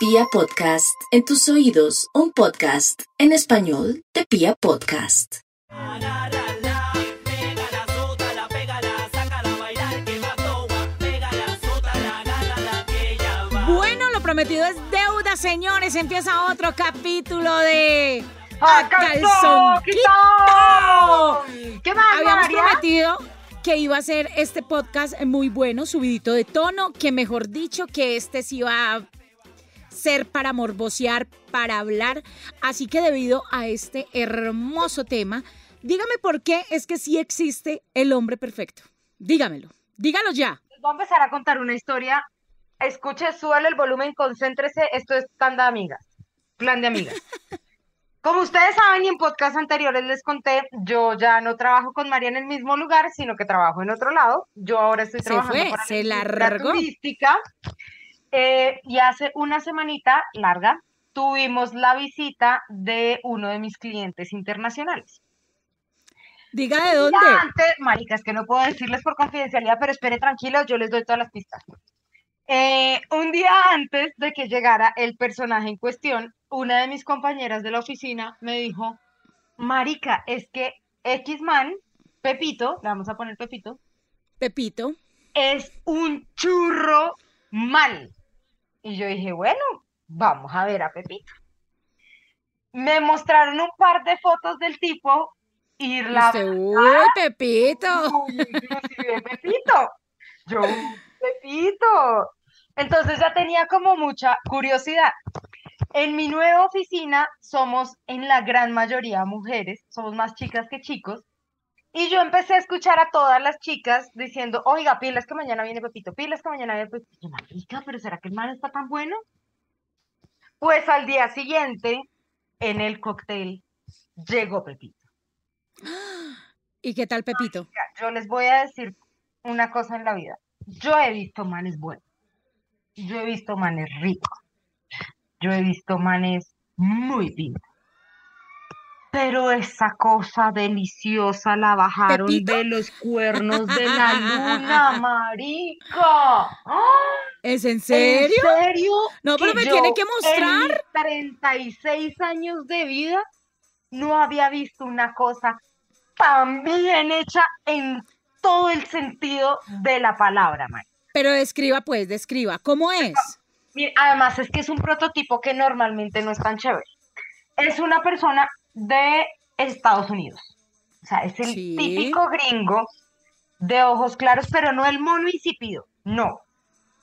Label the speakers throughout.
Speaker 1: Pia Podcast, en tus oídos, un podcast en español de Pia Podcast.
Speaker 2: Bueno, lo prometido es deuda, señores. Empieza otro capítulo de
Speaker 3: ¡A calzón
Speaker 2: quitado!
Speaker 3: ¿Qué más,
Speaker 2: Habíamos
Speaker 3: María?
Speaker 2: prometido que iba a ser este podcast muy bueno, subidito de tono, que mejor dicho, que este sí iba a ser para morbosear, para hablar. Así que debido a este hermoso tema, dígame por qué es que sí existe el hombre perfecto. Dígamelo, dígalo ya.
Speaker 3: Voy a empezar a contar una historia. Escuche, súbale el volumen, concéntrese. Esto es plan de amigas. Plan de amigas. Como ustedes saben y en podcast anteriores les conté, yo ya no trabajo con María en el mismo lugar, sino que trabajo en otro lado. Yo ahora estoy
Speaker 2: Se
Speaker 3: trabajando
Speaker 2: fue,
Speaker 3: para
Speaker 2: se
Speaker 3: la turística. Eh, y hace una semanita larga tuvimos la visita de uno de mis clientes internacionales.
Speaker 2: Diga de dónde.
Speaker 3: antes, maricas, que no puedo decirles por confidencialidad, pero espere tranquilos, yo les doy todas las pistas. Eh, un día antes de que llegara el personaje en cuestión, una de mis compañeras de la oficina me dijo, Marica, es que X-Man, Pepito, le vamos a poner Pepito,
Speaker 2: Pepito.
Speaker 3: es un churro mal. Y yo dije, bueno, vamos a ver a Pepito. Me mostraron un par de fotos del tipo y la
Speaker 2: uy, Pepito.
Speaker 3: Inclusive Pepito. Yo, Pepito. Entonces ya tenía como mucha curiosidad. En mi nueva oficina somos en la gran mayoría mujeres, somos más chicas que chicos. Y yo empecé a escuchar a todas las chicas diciendo, oiga, pilas que mañana viene Pepito, pilas que mañana viene Pepito. Y yo, marica, pero ¿será que el man está tan bueno? Pues al día siguiente, en el cóctel, llegó Pepito.
Speaker 2: ¿Y qué tal, Pepito?
Speaker 3: Yo les voy a decir una cosa en la vida. Yo he visto manes buenos. Yo he visto manes ricos. Yo he visto manes muy pintos. Pero esa cosa deliciosa la bajaron
Speaker 2: ¿Pepito?
Speaker 3: de los cuernos de la luna, marica.
Speaker 2: ¿Es en serio?
Speaker 3: ¿En serio?
Speaker 2: No, pero me tiene que
Speaker 3: En
Speaker 2: mostrar.
Speaker 3: mis 36 años de vida no había visto una cosa tan bien hecha en todo el sentido de la palabra, Mari.
Speaker 2: Pero describa, pues, describa. ¿Cómo es?
Speaker 3: Mira, Además es que es un prototipo que normalmente no es tan chévere. Es una persona de Estados Unidos. O sea, es el
Speaker 2: Sí.
Speaker 3: típico gringo de ojos claros, pero no el mono insípido, no.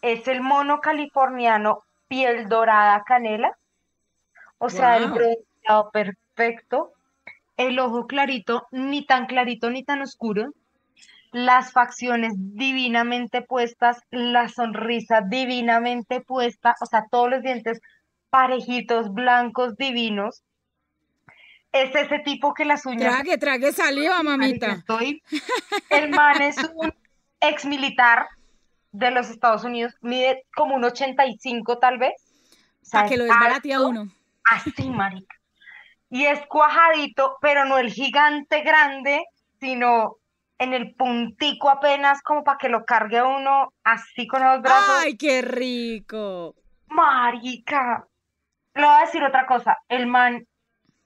Speaker 3: Es el mono californiano, piel dorada canela. O sea, el bronceado perfecto, el ojo clarito, ni tan clarito ni tan oscuro, las facciones divinamente puestas, la sonrisa divinamente puesta, o sea, todos los dientes parejitos, blancos, divinos. Es ese tipo que las uñas
Speaker 2: Trague, trague saliva, mamita.
Speaker 3: estoy. El man es un ex militar de los Estados Unidos, mide como un 85 tal vez. O sea,
Speaker 2: Para que lo
Speaker 3: es
Speaker 2: desbarate a uno.
Speaker 3: Así, marica. Y es cuajadito, pero no el gigante grande, sino en el puntico apenas como para que lo cargue a uno así con los brazos.
Speaker 2: ¡Ay, qué rico!
Speaker 3: Marica. Le voy a decir otra cosa. El man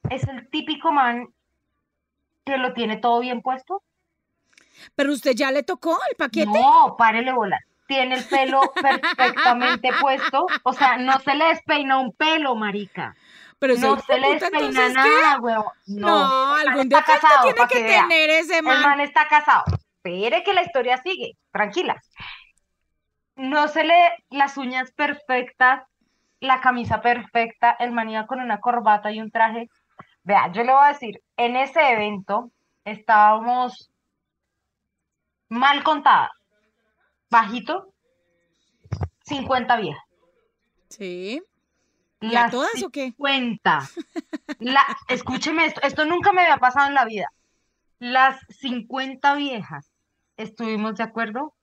Speaker 3: es el típico man que lo tiene todo bien puesto.
Speaker 2: Pero usted ya le tocó el paquete.
Speaker 3: No, párele bola. Tiene el pelo perfectamente puesto. O sea, no se le despeina un pelo, marica.
Speaker 2: Pero
Speaker 3: No se le despeina nada, huevón.
Speaker 2: No,
Speaker 3: man
Speaker 2: algún
Speaker 3: casado,
Speaker 2: tiene que, tener ese
Speaker 3: El
Speaker 2: man.
Speaker 3: man está casado. Espere que la historia sigue. Tranquila. No se le las uñas perfectas, la camisa perfecta, el man iba con una corbata y un traje. Vea, yo le voy a decir, en ese evento estábamos mal contadas. Bajito, 50 viejas.
Speaker 2: Sí. ¿Y a todas o qué?
Speaker 3: 50. La, escúcheme esto, esto nunca me había pasado en la vida. Las 50 viejas estuvimos de acuerdo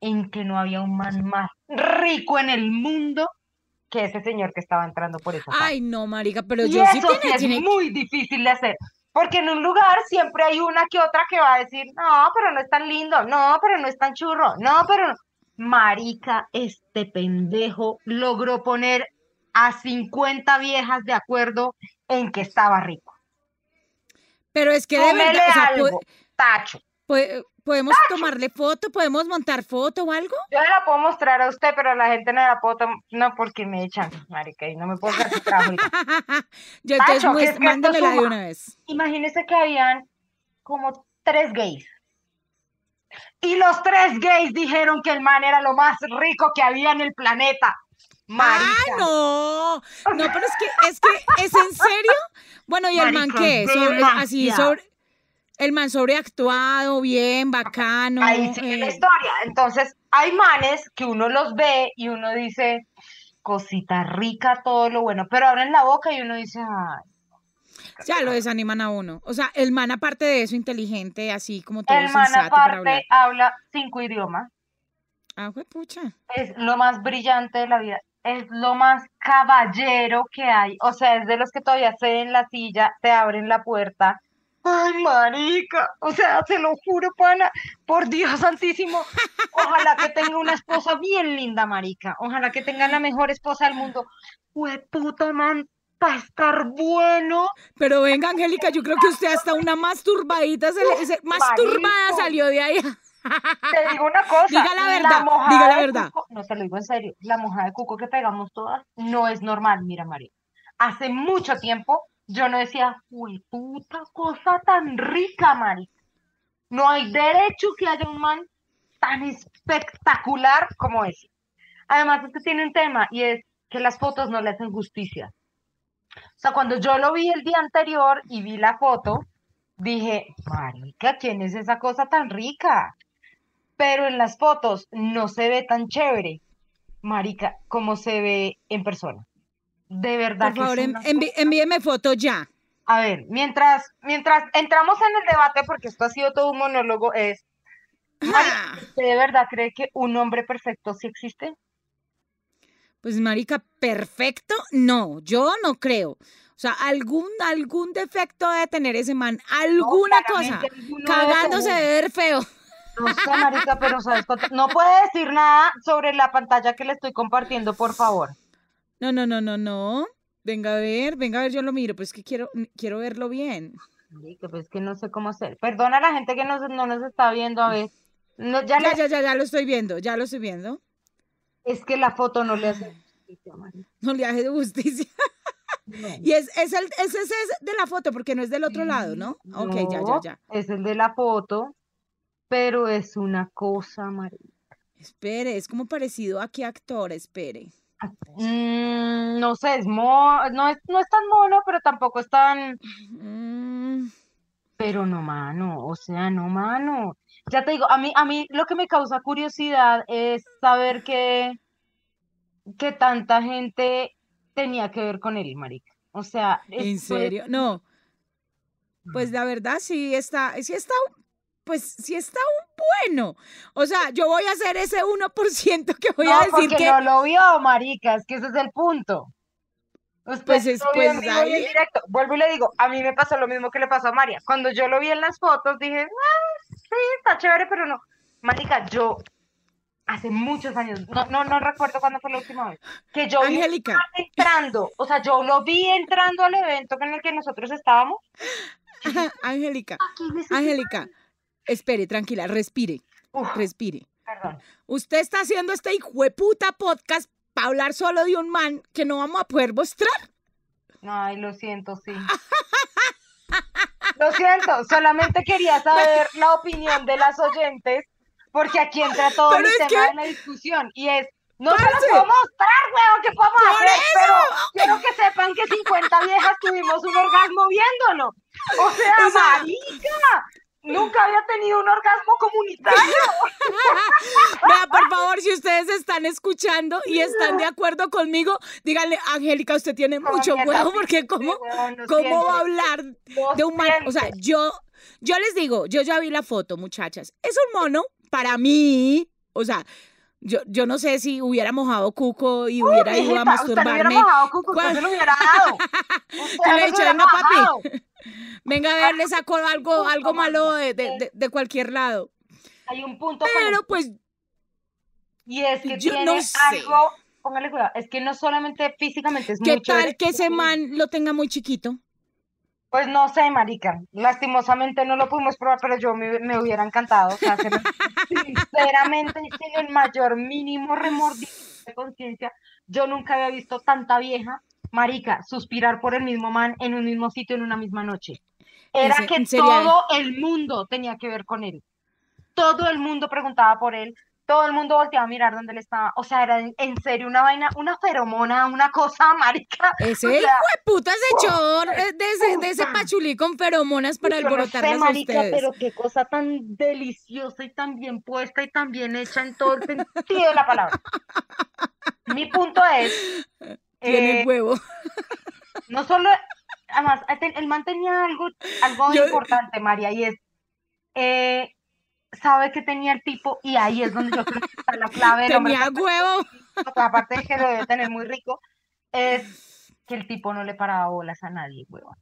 Speaker 3: en que no había un man más rico en el mundo que ese señor que estaba entrando por esa.
Speaker 2: Ay, no, marica, pero
Speaker 3: Y
Speaker 2: yo
Speaker 3: eso sí
Speaker 2: tiene,
Speaker 3: es
Speaker 2: tiene-
Speaker 3: muy difícil de hacer. Porque en un lugar siempre hay una que otra que va a decir, no, pero no es tan lindo, no, pero no es tan churro, no, pero no". Marica, este pendejo logró poner a 50 viejas de acuerdo en que estaba rico.
Speaker 2: Pero es que de
Speaker 3: Tómele
Speaker 2: verdad, o sea,
Speaker 3: algo, tacho.
Speaker 2: po- podemos tomarle foto, podemos montar foto o algo.
Speaker 3: Yo la puedo mostrar a usted, pero la gente no la puedo tom- no porque me echan, marica, y no me puedo hacer su trabajo.
Speaker 2: Yo entonces
Speaker 3: que es que
Speaker 2: mándamela de una vez.
Speaker 3: Imagínese que habían como tres gays. Y los tres gays dijeron que el man era lo más rico que había en el planeta. Marica.
Speaker 2: ¡Ah, no! No, pero es que, es que, ¿es en serio? Bueno, ¿y el man qué? Sobre- así, sobre... El man sobreactuado, bien, bacano.
Speaker 3: Ahí sigue la
Speaker 2: eh,
Speaker 3: historia. Entonces, hay manes que uno los ve y uno dice, cosita rica, todo lo bueno, pero abren la boca y uno dice, ay,
Speaker 2: ya lo desaniman a uno. O sea, el man aparte de eso, inteligente, así como todo
Speaker 3: el man
Speaker 2: sensato para hablar.
Speaker 3: aparte habla cinco idiomas,
Speaker 2: Ah, pucha.
Speaker 3: es lo más brillante de la vida, es lo más caballero que hay, o sea, es de los que todavía se en la silla, te abren la puerta. Ay, marica, o sea, se lo juro, pana, por Dios santísimo, ojalá que tenga una esposa bien linda, marica, ojalá que tenga la mejor esposa del mundo. puta man, para estar bueno.
Speaker 2: Pero venga, Angélica, yo creo que usted hasta una masturbadita, se le, se- masturbada salió de ahí.
Speaker 3: Te digo una cosa.
Speaker 2: Diga la verdad,
Speaker 3: mojada
Speaker 2: diga la verdad.
Speaker 3: cuco- no te lo digo en serio. La mojada de cuco que pegamos todas no es normal, mira, María. Hace mucho tiempo yo no decía, uy, puta cosa tan rica, Mari. No hay derecho que haya un man tan espectacular como ese. Además, es que tiene un tema y es que las fotos no le hacen justicia. O sea, cuando yo lo vi el día anterior y vi la foto, dije, marica, ¿quién es esa cosa tan rica? Pero en las fotos no se ve tan chévere, marica, como se ve en persona. De verdad
Speaker 2: Por
Speaker 3: que
Speaker 2: favor, en- envi- envíeme foto ya.
Speaker 3: A ver, mientras, mientras entramos en el debate, porque esto ha sido todo un monólogo, es,
Speaker 2: Ah,
Speaker 3: ¿usted de verdad cree que un hombre perfecto sí existe?
Speaker 2: Pues, marica, perfecto, no, yo no creo. O sea, algún, algún defecto debe tener ese man, alguna cosa. Cagándose de ver feo.
Speaker 3: No sé, marica, pero ¿sabes cuánto? No puede decir nada sobre la pantalla que le estoy compartiendo, por favor.
Speaker 2: No, no, no, no, no. Venga a ver, venga a ver, yo lo miro, pues es que quiero, quiero verlo bien.
Speaker 3: Marica, pues es que no sé cómo hacer. Perdona a la gente que nos, no nos está viendo, a ver. No, ya
Speaker 2: Ya,
Speaker 3: le-
Speaker 2: ya, ya, ya lo estoy viendo, ya lo estoy viendo.
Speaker 3: es que la foto no le hace justicia, marica.
Speaker 2: No le hace justicia.
Speaker 3: No.
Speaker 2: Y es, es el, ese es de la foto, porque no es del otro lado, ¿no? Ok, ya, ya,
Speaker 3: No,
Speaker 2: ya.
Speaker 3: Es el de la foto, pero es una cosa, marica.
Speaker 2: Espere, es como parecido a qué actor, espere.
Speaker 3: Mm, no sé, es mo no es, no es tan mono, pero tampoco es tan,
Speaker 2: Mm,
Speaker 3: pero no, mano, o sea, no, mano. Ya te digo, a mí, a mí lo que me causa curiosidad es saber que, que tanta gente tenía que ver con él, marica. O sea,
Speaker 2: ¿En
Speaker 3: es-
Speaker 2: serio? No. Pues la verdad sí está, sí está, un- pues sí está un bueno. O sea, yo voy a hacer ese 1% que voy
Speaker 3: No,
Speaker 2: a decir
Speaker 3: porque
Speaker 2: que
Speaker 3: no lo vio, marica, es que ese es el punto. Usted
Speaker 2: Pues es- pues ahí-
Speaker 3: directo. Vuelvo y le digo, a mí me pasó lo mismo que le pasó a María. Cuando yo lo vi en las fotos, dije, "Ah, sí, está chévere, pero no. Marica, yo hace muchos años, no, no, no recuerdo cuándo fue la última vez, que yo vi
Speaker 2: Angélica.
Speaker 3: entrando, o sea, yo lo vi entrando al evento en el que nosotros estábamos.
Speaker 2: Angélica, Angélica, espere, tranquila, respire,
Speaker 3: Uf,
Speaker 2: respire.
Speaker 3: perdón.
Speaker 2: Usted está haciendo este hijueputa podcast para hablar solo de un man que no vamos a poder mostrar.
Speaker 3: Ay, lo siento, sí. Lo siento, solamente quería saber la opinión de las oyentes, porque aquí entra todo
Speaker 2: Pero es
Speaker 3: tema
Speaker 2: que-
Speaker 3: de la discusión, y es, no se los puedo mostrar, weón, ¿qué podemos
Speaker 2: ¡Por
Speaker 3: hacer?
Speaker 2: eso!
Speaker 3: Pero quiero que sepan que 50 viejas tuvimos un orgasmo viéndolo. O sea,
Speaker 2: O sea-
Speaker 3: marica, nunca había tenido un orgasmo comunitario.
Speaker 2: Vea, por favor, si ustedes están escuchando y están de acuerdo conmigo, díganle, Angélica, usted tiene mucho huevo porque cómo, ¿cómo va a hablar de un man? O sea, yo, yo les digo, yo ya vi la foto, muchachas. Es un mono para mí. O sea, yo, yo no sé si hubiera mojado cuco y hubiera ido a
Speaker 3: Mijita, usted le hubiera
Speaker 2: masturbarme.
Speaker 3: mojado cuco, usted se lo hubiera dado. Usted
Speaker 2: Yo le he dicho, venga, papi. Venga a ver, le saco algo, algo malo de, de- de- cualquier lado.
Speaker 3: Hay un punto
Speaker 2: Pero pues,
Speaker 3: y es que
Speaker 2: yo
Speaker 3: tiene
Speaker 2: no sé.
Speaker 3: algo póngale cuidado, es que no solamente físicamente es
Speaker 2: ¿Qué tal que ese man lo tenga muy chiquito?
Speaker 3: Pues no sé, marica, lastimosamente no lo pudimos probar, pero yo me, me hubiera encantado, o sea, se lo- sinceramente, sin el mayor mínimo remordimiento de conciencia, yo nunca había visto tanta vieja, marica, suspirar por el mismo man en un mismo sitio en una misma noche. Era que todo el mundo tenía que ver con él. Todo el mundo preguntaba por él, todo el mundo volteaba a mirar dónde él estaba. O sea, era en, serio una vaina, una feromona, una cosa, marica.
Speaker 2: Ese
Speaker 3: O
Speaker 2: hijo
Speaker 3: sea,
Speaker 2: de puta se echó eh, de ese, de ese pachulí con feromonas para
Speaker 3: yo no sé,
Speaker 2: alborotarlas a
Speaker 3: marica,
Speaker 2: ustedes.
Speaker 3: pero qué cosa tan deliciosa y tan bien puesta y tan bien hecha en todo el sentido de la palabra. Mi punto es,
Speaker 2: Tiene
Speaker 3: eh,
Speaker 2: huevo.
Speaker 3: no solo, además, el el man tenía algo, algo
Speaker 2: Yo-
Speaker 3: importante, María, y es, eh, sabe que tenía el tipo, y ahí es donde yo creo que está la clave hombre
Speaker 2: Tenía huevo.
Speaker 3: aparte de que lo debe tener muy rico, es que el tipo no le paraba bolas a nadie, huevón.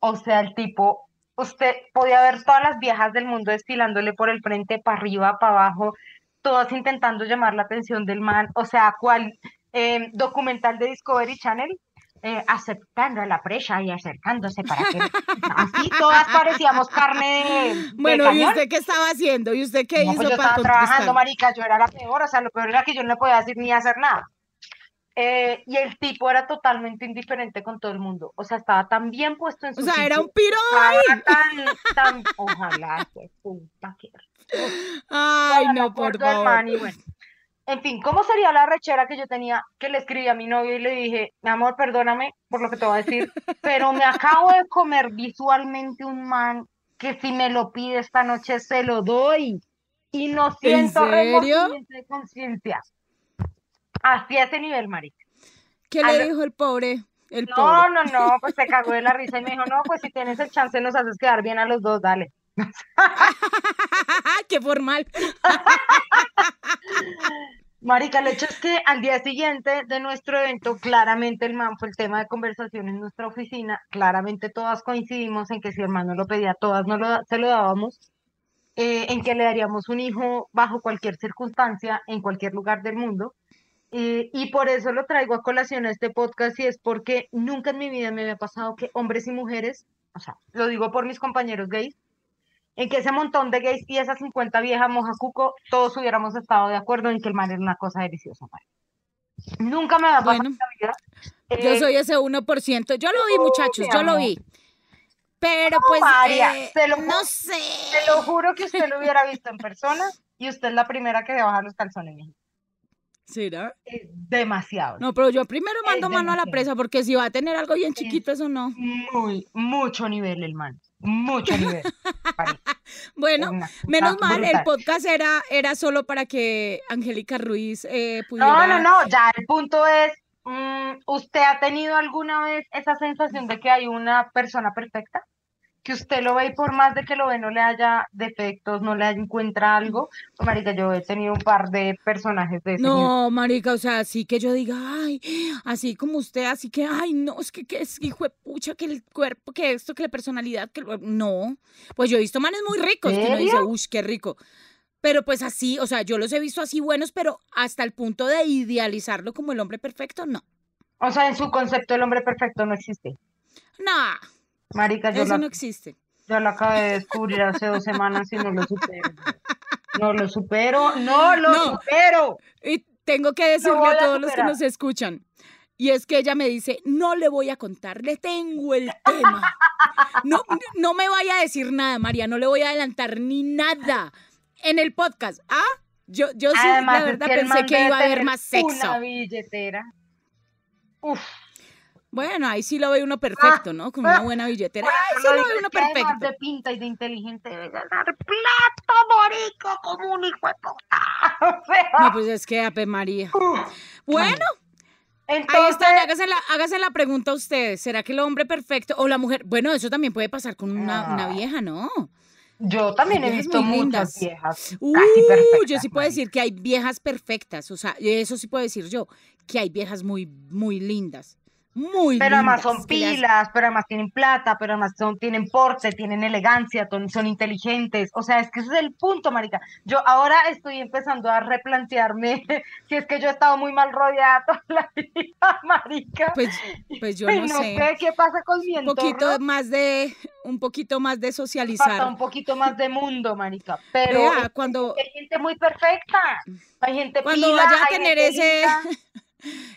Speaker 3: O sea, el tipo, usted podía ver todas las viejas del mundo desfilándole por el frente, para arriba, para abajo, todas intentando llamar la atención del man, o sea, cual eh, documental de Discovery Channel, eh, aceptando a la presa y acercándose para que... Así todas parecíamos carne de, de
Speaker 2: Bueno, ¿y usted qué estaba haciendo? ¿Y usted qué
Speaker 3: No,
Speaker 2: hizo
Speaker 3: pues yo
Speaker 2: para
Speaker 3: estaba trabajando, marica, yo era la peor, o sea, lo peor era que yo no podía decir ni hacer nada. Eh, y el tipo era totalmente indiferente con todo el mundo, o sea, estaba tan bien puesto en su
Speaker 2: O sea, era un piro
Speaker 3: estaba tan, tan, ojalá, que puta, que
Speaker 2: Ay, no, por favor.
Speaker 3: man y bueno. En fin, ¿cómo sería la rechera que yo tenía que le escribí a mi novio y le dije, mi amor, perdóname por lo que te voy a decir, pero me acabo de comer visualmente un man que si me lo pide esta noche se lo doy y no siento remordimiento de conciencia. Así a ese nivel, marica.
Speaker 2: ¿Qué le
Speaker 3: lo-
Speaker 2: dijo el pobre? El
Speaker 3: No,
Speaker 2: pobre.
Speaker 3: no, no, pues se cagó de la risa y me dijo, no, pues si tienes el chance nos haces quedar bien a los dos, dale.
Speaker 2: ¡Qué formal!
Speaker 3: Marica, el hecho es que al día siguiente de nuestro evento, claramente el man fue el tema de conversación en nuestra oficina. Claramente todas coincidimos en que si el lo pedía, todas no lo, se lo dábamos. eh, en que le daríamos un hijo bajo cualquier circunstancia, en cualquier lugar del mundo. Eh, y por eso lo traigo a colación a este podcast y es porque nunca en mi vida me había pasado que hombres y mujeres, o sea, lo digo por mis compañeros gays, en que ese montón de gays y esa 50 vieja mojacuco, todos hubiéramos estado de acuerdo en que el man era una cosa deliciosa. marica. Nunca me había pasado
Speaker 2: Bueno,
Speaker 3: en la vida.
Speaker 2: Yo
Speaker 3: Eh,
Speaker 2: soy ese 1%. Yo lo vi,
Speaker 3: no,
Speaker 2: muchachos, yo lo vi. Pero pues,
Speaker 3: María,
Speaker 2: eh,
Speaker 3: te lo
Speaker 2: no sé.
Speaker 3: Te lo juro que usted lo hubiera visto en persona y usted es la primera que se baja los calzones.
Speaker 2: ¿Será?
Speaker 3: Es demasiado.
Speaker 2: No, pero yo primero mando mano a la presa porque si va a tener algo bien chiquito, eso no.
Speaker 3: Muy, mucho nivel el man. Mucho nivel.
Speaker 2: Bueno, menos mal, el podcast era, era solo para que Angélica Ruiz eh,
Speaker 3: No,
Speaker 2: pudiera...
Speaker 3: no, no, ya el punto es, mm, ¿usted ha tenido alguna vez esa sensación de que hay una persona perfecta? Que usted lo ve y por más de que lo ve no le haya defectos, no le encuentra algo. Pues, marica, yo he tenido un par de personajes de ese.
Speaker 2: No, marica, o sea, así que yo diga, ay, así como usted, así que, ay, no, es que, que es hijo de pucha, que el cuerpo, que esto, que la personalidad, que lo- no. Pues yo he visto manes muy ricos, que uno dice, uy, qué rico. Pero pues así, o sea, yo los he visto así buenos, pero hasta el punto de idealizarlo como el hombre perfecto, no.
Speaker 3: O sea, en su concepto el hombre perfecto no existe.
Speaker 2: No,
Speaker 3: Marica, yo
Speaker 2: eso no existe.
Speaker 3: yo lo acabé de descubrir hace dos semanas y no lo supero. No lo supero, no lo
Speaker 2: No.
Speaker 3: supero.
Speaker 2: Y tengo que decirle a
Speaker 3: a
Speaker 2: todos los que nos escuchan. Y es que ella me dice, no le voy a contar, le tengo el tema. No, no me vaya a decir nada, María, no le voy a adelantar ni nada en el podcast. ¿Ah? Yo, yo sí, la
Speaker 3: es
Speaker 2: verdad,
Speaker 3: que
Speaker 2: pensé que iba a haber más sexo.
Speaker 3: Una billetera. Uf.
Speaker 2: Bueno, ahí sí lo ve uno perfecto, ¿no? Con una buena billetera. Ahí sí
Speaker 3: lo
Speaker 2: ve uno perfecto.
Speaker 3: de pinta y de inteligente debe ganar plata, morico, como un hijo de puta.
Speaker 2: No, pues es que, Ape María. Bueno, ahí
Speaker 3: entonces,
Speaker 2: están, hágase la, hágase la pregunta a ustedes. ¿Será que el hombre perfecto o la mujer? Bueno, eso también puede pasar con una, una
Speaker 3: Ah.
Speaker 2: vieja, ¿no?
Speaker 3: yo también he visto muchas
Speaker 2: lindas.
Speaker 3: viejas
Speaker 2: Uh,
Speaker 3: perfectas.
Speaker 2: yo sí puedo decir que hay viejas perfectas, o sea, eso sí puedo decir yo, que hay viejas muy, muy lindas. Muy
Speaker 3: Pero además son pilas, pero además tienen plata, pero además son, tienen porte, tienen elegancia, son inteligentes. O sea, es que ese es el punto, marica. Yo ahora estoy empezando a replantearme si es que yo he estado muy mal rodeada toda la vida, marica.
Speaker 2: Pues, pues yo
Speaker 3: Y
Speaker 2: no,
Speaker 3: no
Speaker 2: sé.
Speaker 3: sé qué pasa con mi
Speaker 2: Un
Speaker 3: entorno.
Speaker 2: poquito más de, un poquito más de socializar.
Speaker 3: un poquito más de mundo, marica. Pero
Speaker 2: Vea, cuando,
Speaker 3: hay gente muy perfecta. Hay gente
Speaker 2: cuando
Speaker 3: pila,
Speaker 2: vaya a tener ese,
Speaker 3: linda.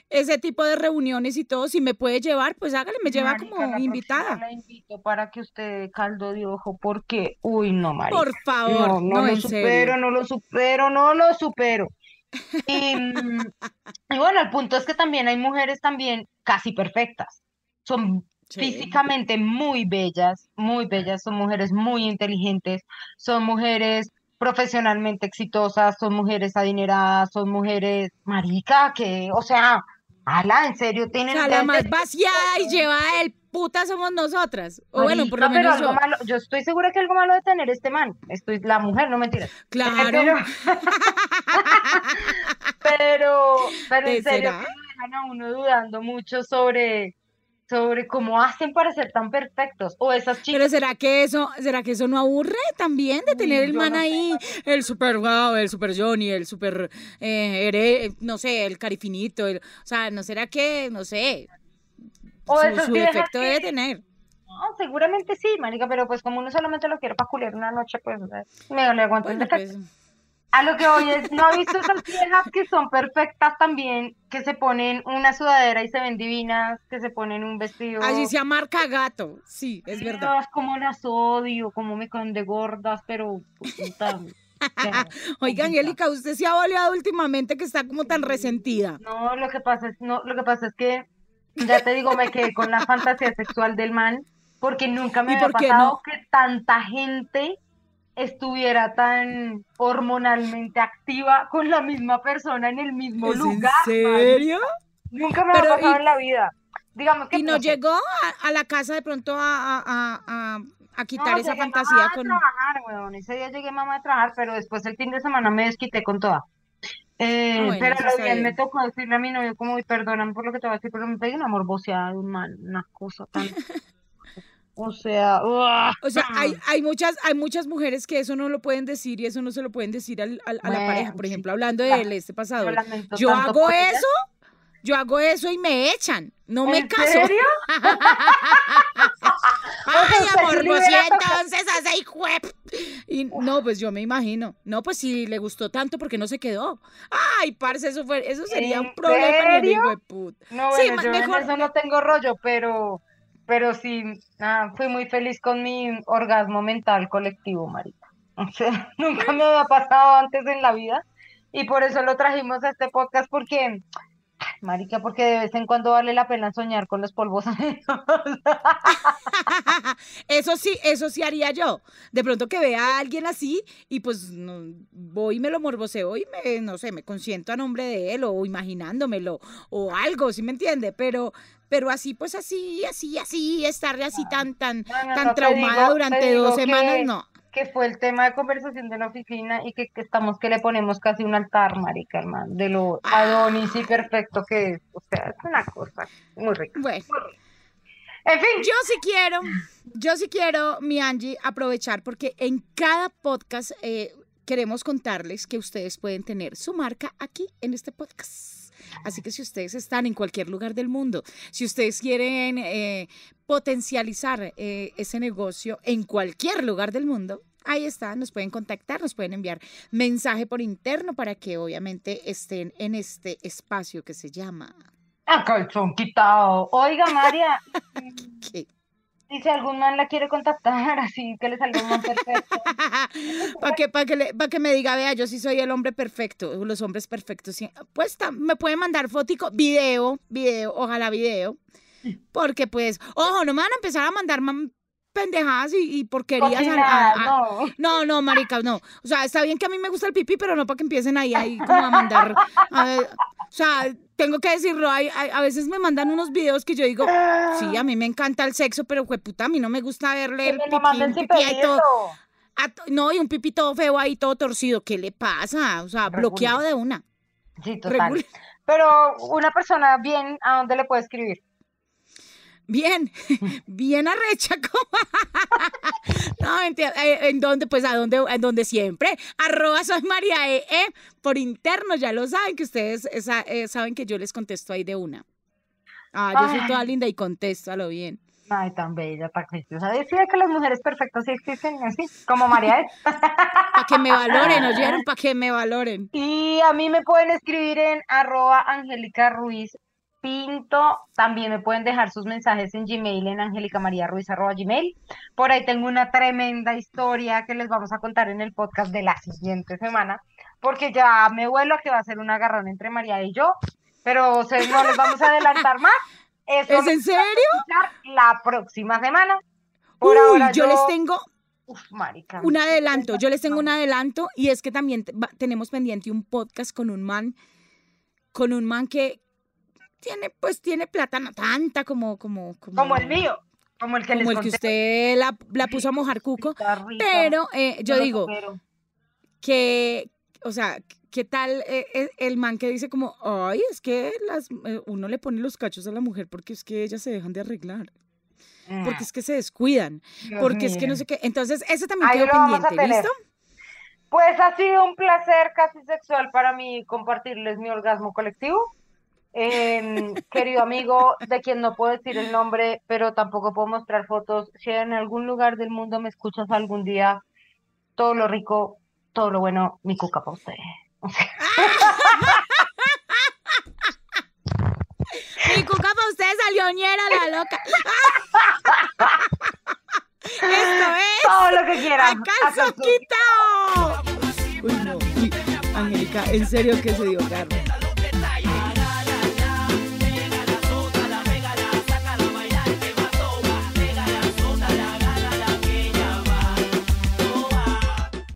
Speaker 2: ese tipo de reuniones y todo, si me puede llevar, pues hágale, me lleva
Speaker 3: Marica,
Speaker 2: como
Speaker 3: la
Speaker 2: invitada.
Speaker 3: La invito para que usted dé caldo de ojo, porque, uy, no, marica.
Speaker 2: Por favor,
Speaker 3: No,
Speaker 2: no,
Speaker 3: no, lo supero,
Speaker 2: serio.
Speaker 3: no lo supero, no lo supero. Y, mm, y bueno, el punto es que también hay mujeres también casi perfectas. Son
Speaker 2: Sí.
Speaker 3: físicamente muy bellas, muy bellas, son mujeres muy inteligentes, son mujeres profesionalmente exitosas, son mujeres adineradas, son mujeres marica, que, o sea, ala, en serio,
Speaker 2: O
Speaker 3: tienen
Speaker 2: sea, la más vaciada y llevada del puta somos nosotras. O bueno, por lo
Speaker 3: pero
Speaker 2: menos
Speaker 3: algo malo, yo estoy segura que algo malo de tener este man, estoy, la mujer, no mentiras.
Speaker 2: Claro.
Speaker 3: Pero, pero, pero en
Speaker 2: ¿Te
Speaker 3: serio que dejan a uno dudando mucho sobre, sobre cómo hacen para ser tan perfectos. O esas
Speaker 2: Pero
Speaker 3: chicas,
Speaker 2: será que eso, será que eso no aburre también de tener el
Speaker 3: yo
Speaker 2: man
Speaker 3: no sé,
Speaker 2: ahí, el super wow, el super Johnny, el super eh, Ere- no sé, el carifinito, el- o sea, no será que, no sé,
Speaker 3: o
Speaker 2: su,
Speaker 3: viejas
Speaker 2: defecto debe
Speaker 3: que-
Speaker 2: tener.
Speaker 3: no, seguramente sí, marica, pero pues como uno solamente lo quiere para culiar una noche, pues me le aguanto el
Speaker 2: Bueno,
Speaker 3: defecto.
Speaker 2: pues,
Speaker 3: A lo que voy es, ¿no ha visto esas viejas que son perfectas también, que se ponen una sudadera y se ven divinas, que se ponen un vestido?
Speaker 2: así se marca gato, sí, es verdad.
Speaker 3: Dios, como las odio, como me caen de gordas, pero puta, ya,
Speaker 2: Oiga, Angélica, usted se ha boleado últimamente que está como tan resentida.
Speaker 3: No, lo que pasa es, no, lo que pasa es que, ya te digo, me quedé con la fantasía sexual del man, porque nunca me
Speaker 2: ¿Y
Speaker 3: había pasado
Speaker 2: no?
Speaker 3: que tanta gente estuviera tan hormonalmente activa con la misma persona en el mismo
Speaker 2: ¿Es en
Speaker 3: lugar.
Speaker 2: serio?
Speaker 3: marica. Nunca me
Speaker 2: Pero,
Speaker 3: ha pasado
Speaker 2: y-
Speaker 3: en la vida. Digamos que
Speaker 2: ¿Y no llegó a, a la casa de pronto a, a- a- a- a quitar
Speaker 3: No,
Speaker 2: esa fantasía
Speaker 3: mamá
Speaker 2: con...
Speaker 3: trabajar, weón. Ese día llegué mamá de trabajar, pero después el fin de semana me desquité con toda. Eh,
Speaker 2: Ah, bueno,
Speaker 3: pero lo bien, me tocó decirle a mi novio como, "Uy, perdóname por lo que te voy a decir, pero me pegué una morboseada de un man, una cosa tan... O sea, ¡uah!
Speaker 2: O sea, hay, hay muchas, hay muchas mujeres que eso no lo pueden decir y eso no se lo pueden decir al- al- a la
Speaker 3: Bueno,
Speaker 2: pareja. Por
Speaker 3: sí,
Speaker 2: ejemplo, hablando
Speaker 3: claro.
Speaker 2: del este
Speaker 3: Yo
Speaker 2: pasado. Yo hago eso, yo hago eso y me echan. No me
Speaker 3: ¿En
Speaker 2: caso.
Speaker 3: serio?
Speaker 2: Ay, amor,
Speaker 3: sí
Speaker 2: pues sí,
Speaker 3: tocado.
Speaker 2: entonces hace de Y no, pues yo me imagino. No, pues si le gustó tanto, ¿por qué no se quedó? Ay, parce, eso fue, eso sería un
Speaker 3: ¿En
Speaker 2: problema
Speaker 3: serio?
Speaker 2: de puta.
Speaker 3: No,
Speaker 2: Sí,
Speaker 3: bueno,
Speaker 2: ma-
Speaker 3: yo en eso no tengo rollo, pero, pero sí, ah, fui muy feliz con mi orgasmo mental colectivo, marica. O sea, nunca me había pasado antes en la vida y por eso lo trajimos a este podcast porque, marica, porque de vez en cuando vale la pena soñar con los polvos.
Speaker 2: Eso sí, eso sí haría yo. De pronto que vea a alguien así y pues no, voy y me lo morboseo y me, no sé, me consiento a nombre de él o imaginándomelo o algo, ¿sí me entiende? Pero, pero así, pues así, así, así, estar así tan, tan,
Speaker 3: No, no,
Speaker 2: tan
Speaker 3: te
Speaker 2: traumada durante
Speaker 3: te
Speaker 2: dos semanas,
Speaker 3: que-
Speaker 2: no.
Speaker 3: Que fue el tema de conversación de la oficina y que, que estamos que le ponemos casi un altar, marica, hermano, de lo Adonis y perfecto que es. O sea, es una cosa muy rica.
Speaker 2: Bueno.
Speaker 3: muy rica. En fin,
Speaker 2: Yo sí quiero, yo sí quiero, mi Angie, aprovechar porque en cada podcast eh, queremos contarles que ustedes pueden tener su marca aquí en este podcast. Así que si ustedes están en cualquier lugar del mundo, si ustedes quieren eh, potencializar eh, ese negocio en cualquier lugar del mundo, ahí está, nos pueden contactar, nos pueden enviar mensaje por interno para que obviamente estén en este espacio que se llama...
Speaker 3: a calzón quitado. Oiga, María,
Speaker 2: ¿qué?
Speaker 3: Y si algún man la quiere contactar, así que le salga un man perfecto.
Speaker 2: para que, pa que, le- pa' que me diga, vea, yo sí soy el hombre perfecto, los hombres perfectos. sí. Pues me pueden mandar fotico, video, video, ojalá video. Porque pues, ojo, no me van a empezar a mandar man- pendejadas y, y porquerías. a- a-
Speaker 3: Cochinadas,
Speaker 2: a-
Speaker 3: no.
Speaker 2: no, no, marica, no. O sea, está bien que a mí me gusta el pipí, pero no para que empiecen ahí, ahí como a mandar. o sea, tengo que decirlo, hay- hay- a veces me mandan unos videos que yo digo, sí, a mí me encanta el sexo, pero puta, a mí no me gusta verle el pipí, todo. no, y un pipí todo feo ahí, todo torcido. ¿Qué le pasa? O sea, bloqueado de una.
Speaker 3: Sí, total. Pero una persona bien, ¿a dónde le puede escribir?
Speaker 2: Bien, bien arrecha. no, mentira. Eh, ¿En dónde? Pues a dónde, en donde siempre. Arroba soy María e, e, por interno, ya lo saben, que ustedes eh, saben que yo les contesto ahí de una. Ah, yo soy toda linda y contesto a lo bien.
Speaker 3: Ay, tan bella, tan preciosa. Decía que las mujeres perfectas sí existen así, como María es.
Speaker 2: Para que me valoren, ¿oyeron? Para que me valoren.
Speaker 3: Y a mí me pueden escribir en arroba Angélica Ruiz Pinto. También me pueden dejar sus mensajes en Gmail, en Gmail. Por ahí tengo una tremenda historia que les vamos a contar en el podcast de la siguiente semana, porque ya me vuelo a que va a ser un agarrón entre María y yo, pero no les vamos a adelantar más.
Speaker 2: ¿Es en serio?
Speaker 3: La próxima semana.
Speaker 2: Por ahora yo, les tengo un adelanto. Yo les tengo un adelanto y es que también tenemos pendiente un podcast con un man, con un man que tiene, pues tiene plata no tanta como, como,
Speaker 3: como, el mío. Como el que,
Speaker 2: como el que usted la, puso a mojar cuco. Pero eh, yo digo que, o sea, ¿Qué tal eh, eh, el man que dice como, ay, es que las, eh, uno le pone los cachos a la mujer porque es que ellas se dejan de arreglar? Porque es que se descuidan, porque es que no sé qué. Entonces, ese también quedó pendiente, ¿listo?
Speaker 3: Pues ha sido un placer casi sexual para mí compartirles mi orgasmo colectivo. Em, querido amigo, de quien no puedo decir el nombre, pero tampoco puedo mostrar fotos, si en algún lugar del mundo me escuchas algún día, todo lo rico, todo lo bueno, mi cuca para usted.
Speaker 2: Mi cuca para usted salió ñera la loca. Esto es.
Speaker 3: Todo lo que quieran.
Speaker 2: ¡A Uy, no. Angélica, en serio que se dio Carmen.